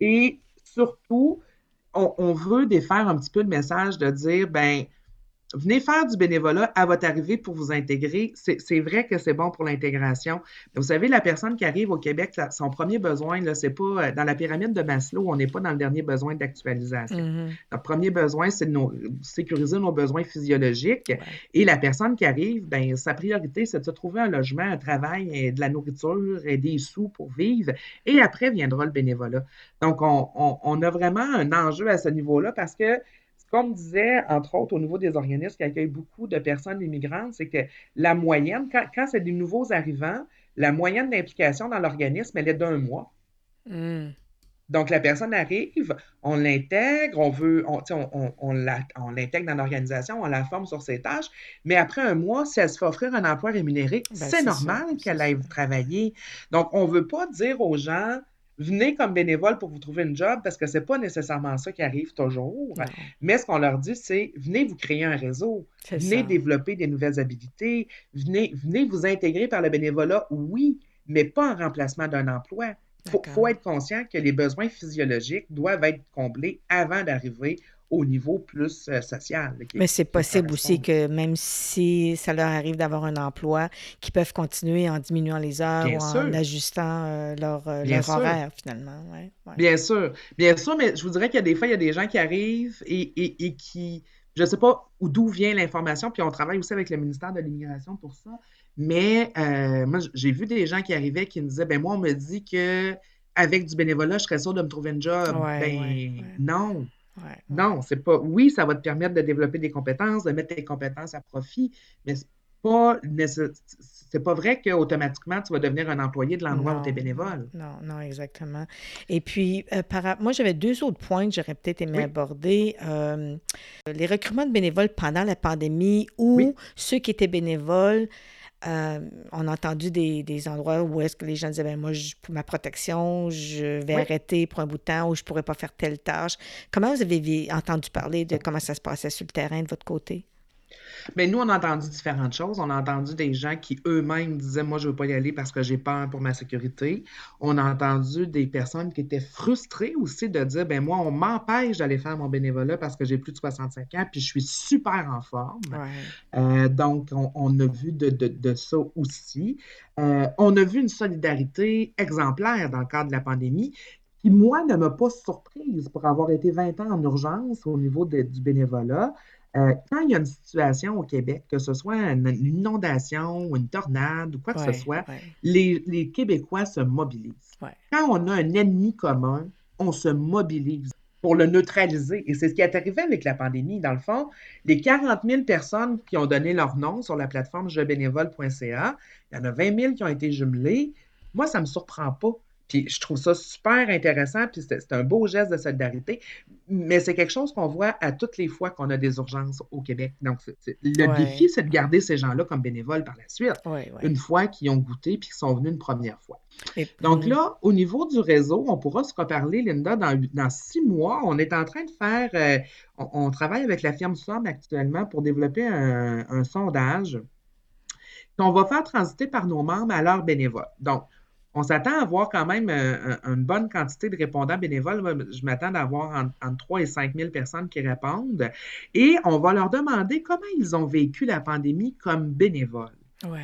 Et surtout, on, on, veut défaire un petit peu le message de dire, ben, venez faire du bénévolat à votre arrivée pour vous intégrer. C'est vrai que c'est bon pour l'intégration. Vous savez, la personne qui arrive au Québec, son premier besoin, ce n'est pas euh, dans la pyramide de Maslow, on n'est pas dans le dernier besoin d'actualisation. Mm-hmm. Notre premier besoin, c'est de sécuriser nos besoins physiologiques. Et la personne qui arrive, ben, sa priorité, c'est de se trouver un logement, un travail, et de la nourriture et des sous pour vivre. Et après viendra le bénévolat. Donc, on, on a vraiment un enjeu à ce niveau-là parce que comme disait, entre autres, au niveau des organismes qui accueillent beaucoup de personnes immigrantes, c'est que la moyenne, quand, c'est des nouveaux arrivants, la moyenne d'implication dans l'organisme, elle est d'un mois. Hmm. Donc, la personne arrive, on l'intègre, on veut, on, on, on l'intègre dans l'organisation, on la forme sur ses tâches, mais après un mois, si elle se fait offrir un emploi rémunéré, ben, c'est normal qu'elle aille travailler. Donc, on ne veut pas dire aux gens, venez comme bénévole pour vous trouver une job parce que ce n'est pas nécessairement ça qui arrive toujours. Mais ce qu'on leur dit, c'est venez vous créer un réseau, venez développer des nouvelles habilités, venez, venez vous intégrer par le bénévolat, oui, mais pas en remplacement d'un emploi. Il faut, être conscient que les besoins physiologiques doivent être comblés avant d'arriver au niveau plus euh, social. Mais c'est possible aussi que même si ça leur arrive d'avoir un emploi, qu'ils peuvent continuer en diminuant les heures ou en ajustant euh, leur, euh, horaire finalement. Bien sûr, bien sûr, mais je vous dirais qu'il y a des fois, il y a des gens qui arrivent et, et, qui, je ne sais pas d'où vient l'information, puis on travaille aussi avec le ministère de l'Immigration pour ça, mais moi, j'ai vu des gens qui arrivaient qui me disaient, ben moi, on me dit que avec du bénévolat, je serais sûr de me trouver un job. ben non. Non, c'est pas. Oui, ça va te permettre de développer des compétences, de mettre tes compétences à profit, mais c'est pas c'est pas vrai qu'automatiquement tu vas devenir un employé de l'endroit où tu es bénévole. Non, non, exactement. Et puis, euh, moi, j'avais deux autres points que j'aurais peut-être aimé aborder. Euh, les recrutements de bénévoles pendant la pandémie ou ceux qui étaient bénévoles euh, on a entendu des, endroits où est-ce que les gens disaient ben, moi, pour ma protection, je vais arrêter pour un bout de temps ou je ne pourrais pas faire telle tâche. Comment vous avez entendu parler de comment ça se passait sur le terrain de votre côté? Mais nous, on a entendu différentes choses. On a entendu des gens qui eux-mêmes disaient Moi, je ne veux pas y aller parce que j'ai peur pour ma sécurité. On a entendu des personnes qui étaient frustrées aussi de dire ben moi, on m'empêche d'aller faire mon bénévolat parce que j'ai plus de 65 ans puis je suis super en forme. Euh, donc, on, a vu de, ça aussi. Euh, on a vu une solidarité exemplaire dans le cadre de la pandémie qui, moi, ne m'a pas surprise pour avoir été 20 ans en urgence au niveau du bénévolat. Euh, quand il y a une situation au Québec, que ce soit une, inondation ou une tornade ou quoi que ce soit, les, Québécois se mobilisent. Quand on a un ennemi commun, on se mobilise pour le neutraliser. Et c'est ce qui est arrivé avec la pandémie. Dans le fond, les 40 000 personnes qui ont donné leur nom sur la plateforme jebénévole.ca, il y en a 20 000 qui ont été jumelés. Moi, ça ne me surprend pas. Puis je trouve ça super intéressant, puis c'est un beau geste de solidarité, mais c'est quelque chose qu'on voit à toutes les fois qu'on a des urgences au Québec. Donc, le défi, c'est de garder ces gens-là comme bénévoles par la suite, une fois qu'ils ont goûté puis qu'ils sont venus une première fois. Donc là, au niveau du réseau, on pourra se reparler, Linda, dans, six mois. On est en train de faire, euh, on, travaille avec la firme SOM actuellement pour développer un, un sondage qu'on va faire transiter par nos membres à leurs bénévoles. Donc, on s'attend à avoir quand même euh, une bonne quantité de répondants bénévoles. Je m'attends à avoir entre, 3 et 5 000 personnes qui répondent. Et on va leur demander comment ils ont vécu la pandémie comme bénévoles.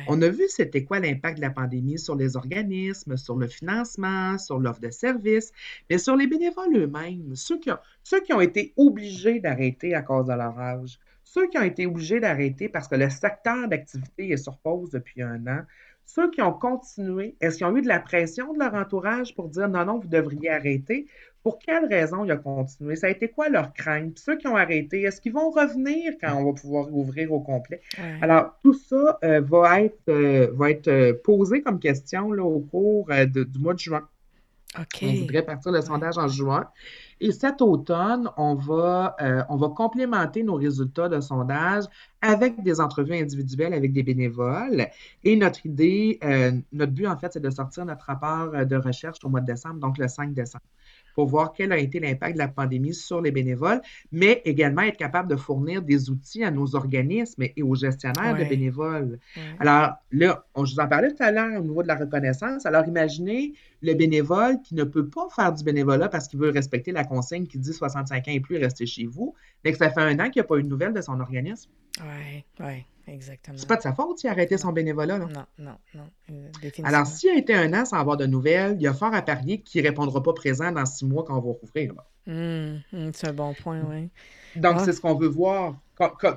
On a vu c'était quoi l'impact de la pandémie sur les organismes, sur le financement, sur l'offre de services, mais sur les bénévoles eux-mêmes, ceux qui, ont, ceux qui ont été obligés d'arrêter à cause de leur âge, ceux qui ont été obligés d'arrêter parce que le secteur d'activité est sur pause depuis un an, ceux qui ont continué, est-ce qu'ils ont eu de la pression de leur entourage pour dire non, non, vous devriez arrêter? Pour quelles raisons ils ont continué? Ça a été quoi leur crainte? ceux qui ont arrêté, est-ce qu'ils vont revenir quand on va pouvoir ouvrir au complet? Alors, tout ça euh, va être, euh, va être euh, posé comme question là, au cours du mois de juin. OK. On voudrait partir le sondage en juin. Et cet automne, on va, euh, on va complémenter nos résultats de sondage avec des entrevues individuelles avec des bénévoles. Et notre idée, euh, notre but, en fait, c'est de sortir notre rapport de recherche au mois de décembre, donc le 5 décembre pour voir quel a été l'impact de la pandémie sur les bénévoles, mais également être capable de fournir des outils à nos organismes et aux gestionnaires de bénévoles. Alors là, on, je vous en parlais tout à l'heure au niveau de la reconnaissance. Alors imaginez le bénévole qui ne peut pas faire du bénévolat parce qu'il veut respecter la consigne qui dit 65 ans et plus, rester chez vous, mais que ça fait un an qu'il n'y a pas eu de nouvelles de son organisme. Oui, oui. Exactement. C'est pas de sa faute s'il a arrêté son bénévolat. Non, non, non. Euh, Alors, s'il a été un an sans avoir de nouvelles, il y a fort à parier qu'il ne répondra pas présent dans six mois quand on va rouvrir. Hum, hum, c'est un bon point, oui. Donc, ah. c'est ce qu'on veut voir.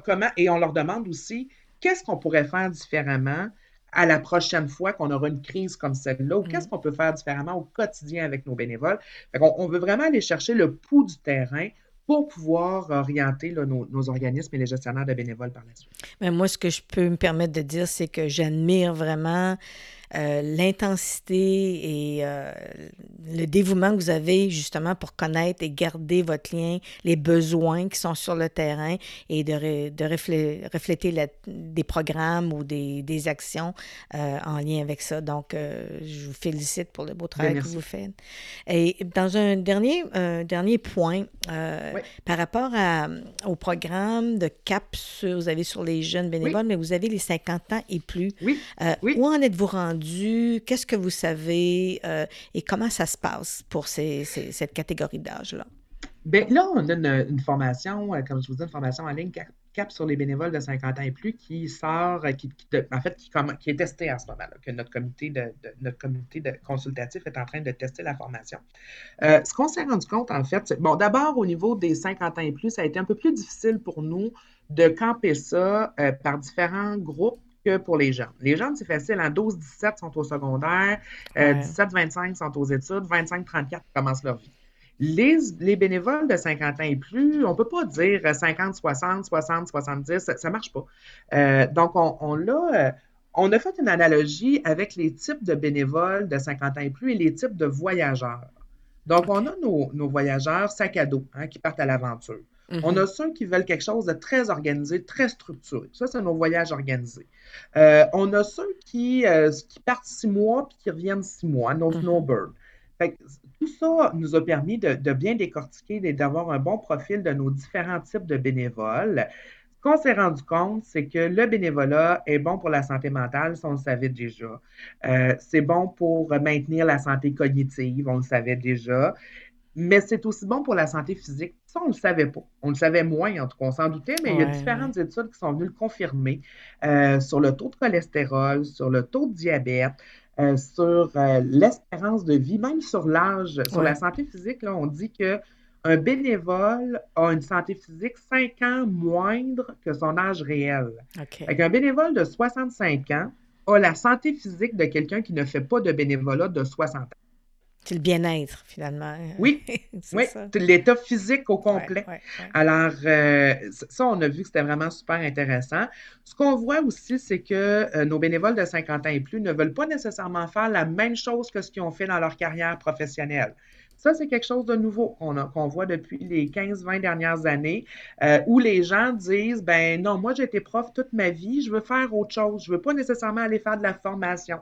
comment, et on leur demande aussi qu'est-ce qu'on pourrait faire différemment à la prochaine fois qu'on aura une crise comme celle-là, ou qu'est-ce qu'on peut faire différemment au quotidien avec nos bénévoles? on, on veut vraiment aller chercher le pouls du terrain pour pouvoir orienter nos, organismes et les gestionnaires de bénévoles par la suite. Mais moi, ce que je peux me permettre de dire, c'est que j'admire vraiment euh, l'intensité et euh, le dévouement que vous avez justement pour connaître et garder votre lien, les besoins qui sont sur le terrain et de, de refléter, des programmes ou des, des actions euh, en lien avec ça. Donc, je vous félicite pour le beau travail que vous faites. Et dans un dernier, dernier point, par rapport à, au programme de CAP, vous avez sur les jeunes bénévoles, mais vous avez les 50 ans et plus. Oui. oui. Où en êtes-vous rendu? Qu'est-ce que vous savez euh, et comment ça se passe pour cette catégorie d'âge-là? Bien, là, on a une, formation, euh, comme je vous dis, une formation en ligne cap sur les bénévoles de 50 ans et plus qui sort, euh, qui, en fait, qui, est testé en ce moment-là, que notre comité de, notre comité consultatif est en train de tester la formation. ce qu'on s'est rendu compte, en fait, bon, d'abord, au niveau des 50 ans et plus, ça a été un peu plus difficile pour nous de camper ça par différents groupes pour les jeunes. Les jeunes, c'est facile. En 12-17 sont au secondaire, 17-25 euh, sont aux études, 25-34 commencent leur vie. Les, les, bénévoles de 50 ans et plus, on ne peut pas dire 50-60, 60-70, ça ne marche pas. Euh, donc, on, on l'a. Euh, on a fait une analogie avec les types de bénévoles de 50 ans et plus et les types de voyageurs. Donc, on a nos, nos, voyageurs sac à dos hein, qui partent à l'aventure. On mm-hmm. a ceux qui veulent quelque chose de très organisé, très structuré. Ça, c'est nos voyages organisés. Euh, on a ceux qui, euh, qui, partent six mois puis qui reviennent six mois, nos mm-hmm. snowbirds. tout ça nous a permis de, bien décortiquer et d'avoir un bon profil de nos différents types de bénévoles. Ce qu'on s'est rendu compte, c'est que le bénévolat est bon pour la santé mentale, ça on le savait déjà. Euh, c'est bon pour maintenir la santé cognitive, on le savait déjà mais c'est aussi bon pour la santé physique. Ça, on ne le savait pas. On le savait moins, en tout cas, on s'en doutait, mais il y a différentes études qui sont venues le confirmer euh, sur le taux de cholestérol, sur le taux de diabète. euh, sur euh, l'espérance de vie, même sur l'âge, sur la santé physique. Là, on dit que un bénévole a une santé physique 5 ans moindre que son âge réel. un bénévole de 65 ans a la santé physique de quelqu'un qui ne fait pas de bénévolat de 60 ans. C'est le bien-être, finalement. Oui, oui l'état physique au complet. Alors, euh, ça, on a vu que c'était vraiment super intéressant. Ce qu'on voit aussi, c'est que euh, nos bénévoles de 50 ans et plus ne veulent pas nécessairement faire la même chose que ce qu'ils ont fait dans leur carrière professionnelle. Ça, c'est quelque chose de nouveau qu'on voit depuis les 15-20 dernières années, euh, où les gens disent, ben non, moi j'ai été prof toute ma vie, je veux faire autre chose, je veux pas nécessairement aller faire de la formation.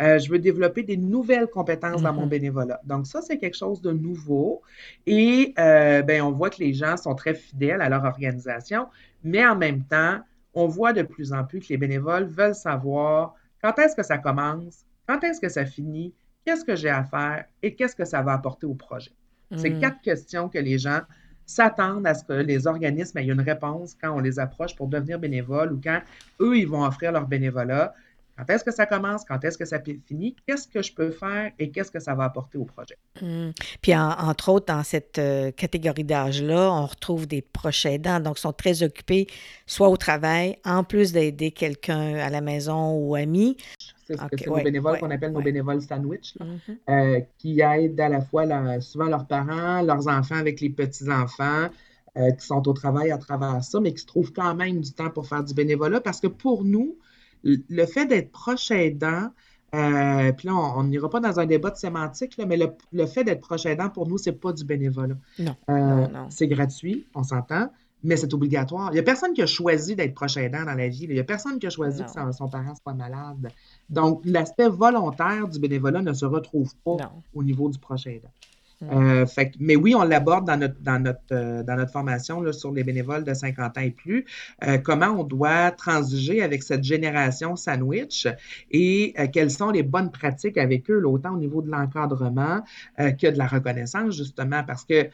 Euh, je veux développer des nouvelles compétences dans mon mm-hmm. bénévolat. Donc, ça, c'est quelque chose de nouveau. Et euh, ben, on voit que les gens sont très fidèles à leur organisation, mais en même temps, on voit de plus en plus que les bénévoles veulent savoir quand est-ce que ça commence, quand est-ce que ça finit, qu'est-ce que j'ai à faire et qu'est-ce que ça va apporter au projet. C'est mm. quatre questions que les gens s'attendent à ce que les organismes aient une réponse quand on les approche pour devenir bénévoles ou quand eux, ils vont offrir leur bénévolat. Quand est-ce que ça commence? Quand est-ce que ça finit? Qu'est-ce que je peux faire et qu'est-ce que ça va apporter au projet? Mmh. Puis, entre autres, dans cette euh, catégorie d'âge-là, on retrouve des proches aidants. Donc, ils sont très occupés, soit au travail, en plus d'aider quelqu'un à la maison ou ami. C'est nos bénévoles qu'on appelle nos bénévoles sandwich, mmh euh, qui aident à la fois souvent leurs parents, leurs enfants avec les petits-enfants. Euh, qui sont au travail à travers ça, mais qui se trouvent quand même du temps pour faire du bénévolat parce que pour nous, le fait d'être proche aidant, euh, puis là, on n'ira pas dans un débat de sémantique, mais le, fait d'être proche aidant, pour nous, c'est pas du bénévolat. Non. Non, C'est gratuit, on s'entend, mais c'est obligatoire. Il n'y a personne qui a choisi d'être proche aidant dans la vie. Il n'y a personne qui a choisi que son, parent soit malade. Donc, l'aspect volontaire du bénévolat ne se retrouve pas au niveau du proche aidant. Euh, mais oui, on l'aborde dans notre, dans notre, euh, dans notre formation là, sur les bénévoles de 50 ans et plus, euh, comment on doit transiger avec cette génération sandwich et quelles sont les bonnes pratiques avec eux, autant au niveau de l'encadrement que de la reconnaissance, justement, parce que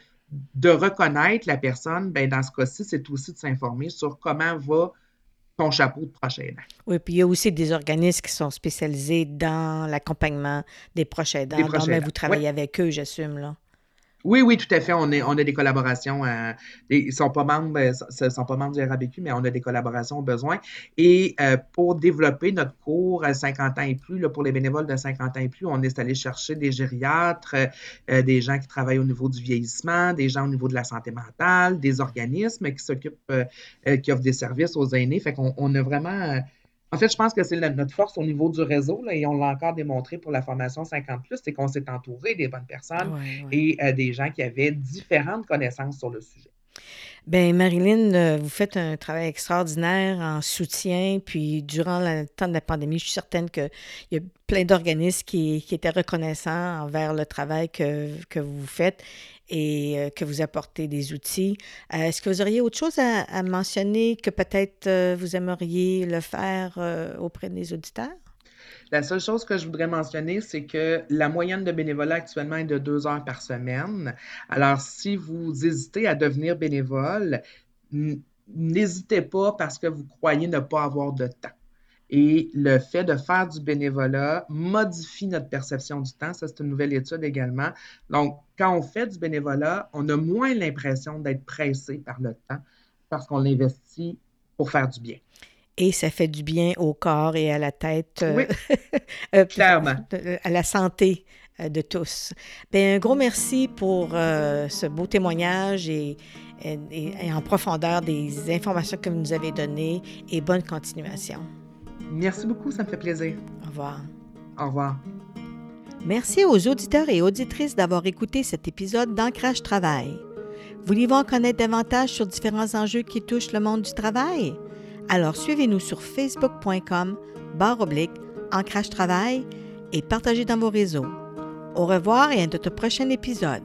de reconnaître la personne, ben, dans ce cas-ci, c'est aussi de s'informer sur comment va ton chapeau de prochain aidant. Oui, puis il y a aussi des organismes qui sont spécialisés dans l'accompagnement des prochains aidants. Donc, vous travaillez avec eux, j'assume, là. Oui, oui, tout à fait. On, est, on a des collaborations. Euh, ils sont pas membres, euh, sont pas membres du RABQ, mais on a des collaborations au besoin. Et euh, pour développer notre cours à 50 ans et plus, là, pour les bénévoles de 50 ans et plus, on est allé chercher des gériatres, des gens qui travaillent au niveau du vieillissement, des gens au niveau de la santé mentale, des organismes qui s'occupent, qui offrent des services aux aînés. Fait qu'on on a vraiment en fait, je pense que c'est notre force au niveau du réseau, et on l'a encore démontré pour la formation 50, c'est qu'on s'est entouré des bonnes personnes et euh, des gens qui avaient différentes connaissances sur le sujet. Bien, Marilyn, euh, vous faites un travail extraordinaire en soutien. Puis, durant le temps de la pandémie, je suis certaine qu'il y a plein d'organismes qui, qui, étaient reconnaissants envers le travail que, que vous faites et euh, que vous apportez des outils. Euh, est-ce que vous auriez autre chose à, mentionner que peut-être euh, vous aimeriez le faire auprès des auditeurs? La seule chose que je voudrais mentionner, c'est que la moyenne de bénévolat actuellement est de deux heures par semaine. Alors, si vous hésitez à devenir bénévole, n'hésitez pas parce que vous croyez ne pas avoir de temps. Et le fait de faire du bénévolat modifie notre perception du temps. Ça, c'est une nouvelle étude également. Donc, quand on fait du bénévolat, on a moins l'impression d'être pressé par le temps parce qu'on l'investit pour faire du bien. Et ça fait du bien au corps et à la tête. Oui, euh, clairement. À la santé euh, de tous. Bien, un gros merci pour euh, ce beau témoignage et, et, en profondeur des informations que vous nous avez données et bonne continuation. Merci beaucoup, ça me fait plaisir. Au revoir. Au revoir. Merci aux auditeurs et auditrices d'avoir écouté cet épisode d'Ancrage Travail. Voulez-vous en connaître davantage sur différents enjeux qui touchent le monde du travail? Alors suivez-nous sur facebook.com barre oblique Ancrage Travail et partagez dans vos réseaux. Au revoir et à notre prochain épisode.